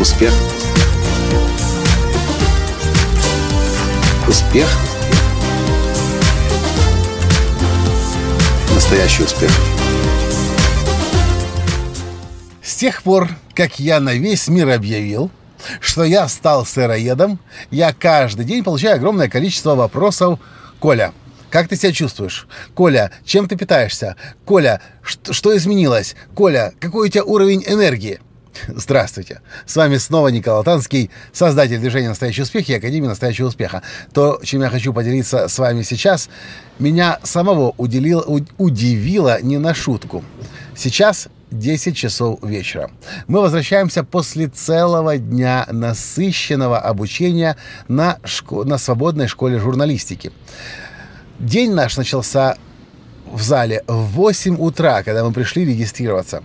Успех. Успех. Настоящий успех. С тех пор, как я на весь мир объявил, что я стал сыроедом, я каждый день получаю огромное количество вопросов. Коля, как ты себя чувствуешь? Коля, чем ты питаешься? Коля, что, изменилось? Коля, какой у тебя уровень энергии? Здравствуйте! С вами снова Николай Танский, создатель движения «Настоящий успех» и Академии «Настоящего успеха». То, чем я хочу поделиться с вами сейчас, меня самого уделило, удивило не на шутку. Сейчас 10 часов вечера. Мы возвращаемся после целого дня насыщенного обучения на, шко- на свободной школе журналистики. День наш начался в зале в 8 утра, когда мы пришли регистрироваться.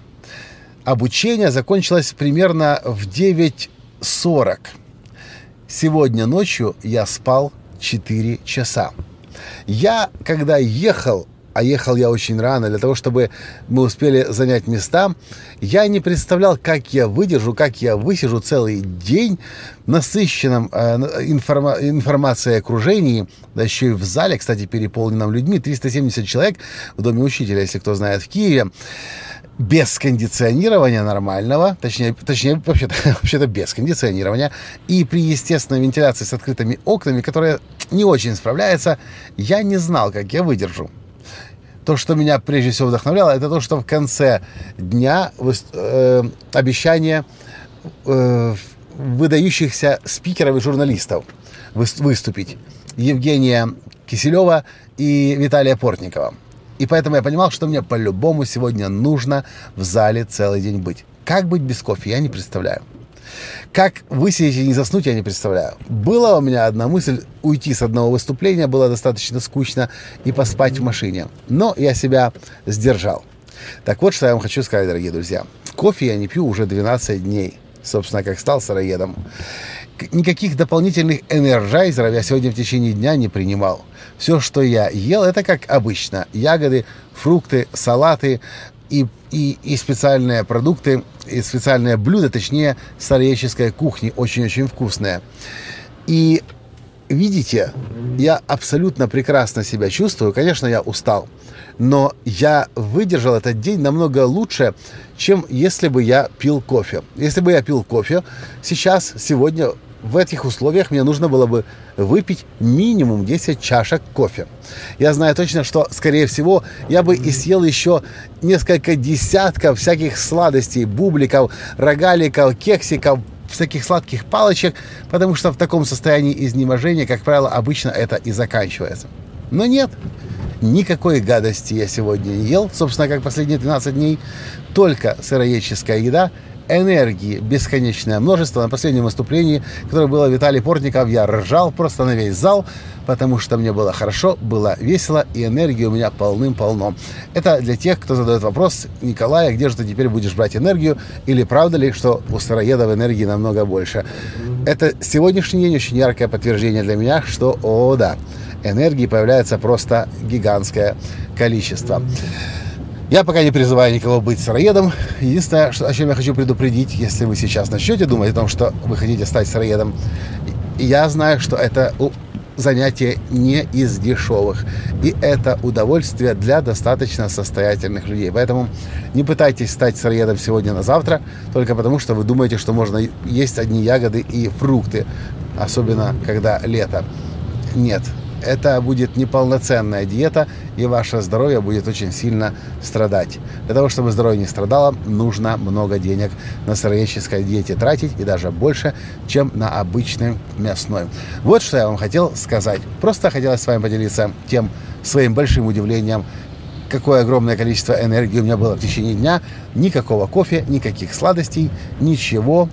Обучение закончилось примерно в 9.40. Сегодня ночью я спал 4 часа. Я, когда ехал а ехал я очень рано, для того, чтобы мы успели занять места, я не представлял, как я выдержу, как я высижу целый день насыщенном э, информа- информацией окружении, да еще и в зале, кстати, переполненном людьми, 370 человек в Доме учителя, если кто знает, в Киеве без кондиционирования нормального, точнее, точнее вообще-то, вообще-то без кондиционирования, и при естественной вентиляции с открытыми окнами, которая не очень справляется, я не знал, как я выдержу то, что меня прежде всего вдохновляло, это то, что в конце дня э, обещание э, выдающихся спикеров и журналистов выступить. Евгения Киселева и Виталия Портникова. И поэтому я понимал, что мне по-любому сегодня нужно в зале целый день быть. Как быть без кофе, я не представляю. Как высидеть и не заснуть, я не представляю. Была у меня одна мысль уйти с одного выступления, было достаточно скучно, и поспать в машине. Но я себя сдержал. Так вот, что я вам хочу сказать, дорогие друзья. Кофе я не пью уже 12 дней. Собственно, как стал сыроедом. Никаких дополнительных энерджайзеров я сегодня в течение дня не принимал. Все, что я ел, это как обычно. Ягоды, фрукты, салаты, и, и, и специальные продукты, и специальное блюдо, точнее, староеческой кухни, очень-очень вкусное. И видите, я абсолютно прекрасно себя чувствую. Конечно, я устал, но я выдержал этот день намного лучше, чем если бы я пил кофе. Если бы я пил кофе, сейчас, сегодня в этих условиях мне нужно было бы выпить минимум 10 чашек кофе. Я знаю точно, что, скорее всего, я бы и съел еще несколько десятков всяких сладостей, бубликов, рогаликов, кексиков, всяких сладких палочек, потому что в таком состоянии изнеможения, как правило, обычно это и заканчивается. Но нет, никакой гадости я сегодня не ел, собственно, как последние 12 дней, только сыроедческая еда – энергии бесконечное множество. На последнем выступлении, которое было Виталий Портников, я ржал просто на весь зал, потому что мне было хорошо, было весело, и энергии у меня полным-полно. Это для тех, кто задает вопрос, Николай, а где же ты теперь будешь брать энергию, или правда ли, что у сыроедов энергии намного больше? Это сегодняшний день очень яркое подтверждение для меня, что, о да, энергии появляется просто гигантское количество. Я пока не призываю никого быть сыроедом. Единственное, о чем я хочу предупредить, если вы сейчас начнете думать о том, что вы хотите стать сыроедом, я знаю, что это занятие не из дешевых. И это удовольствие для достаточно состоятельных людей. Поэтому не пытайтесь стать сыроедом сегодня на завтра, только потому что вы думаете, что можно есть одни ягоды и фрукты, особенно когда лето. Нет, это будет неполноценная диета, и ваше здоровье будет очень сильно страдать. Для того, чтобы здоровье не страдало, нужно много денег на сыроедческой диете тратить, и даже больше, чем на обычной мясной. Вот что я вам хотел сказать. Просто хотелось с вами поделиться тем своим большим удивлением, какое огромное количество энергии у меня было в течение дня. Никакого кофе, никаких сладостей, ничего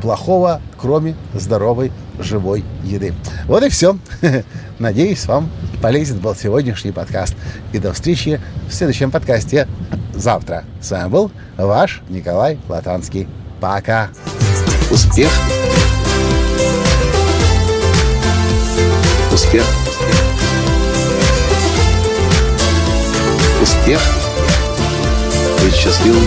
плохого, кроме здоровой живой еды. Вот и все. Надеюсь, вам полезен был сегодняшний подкаст. И до встречи в следующем подкасте завтра. С вами был ваш Николай Латанский. Пока. Успех. Успех. Успех. Быть счастливым,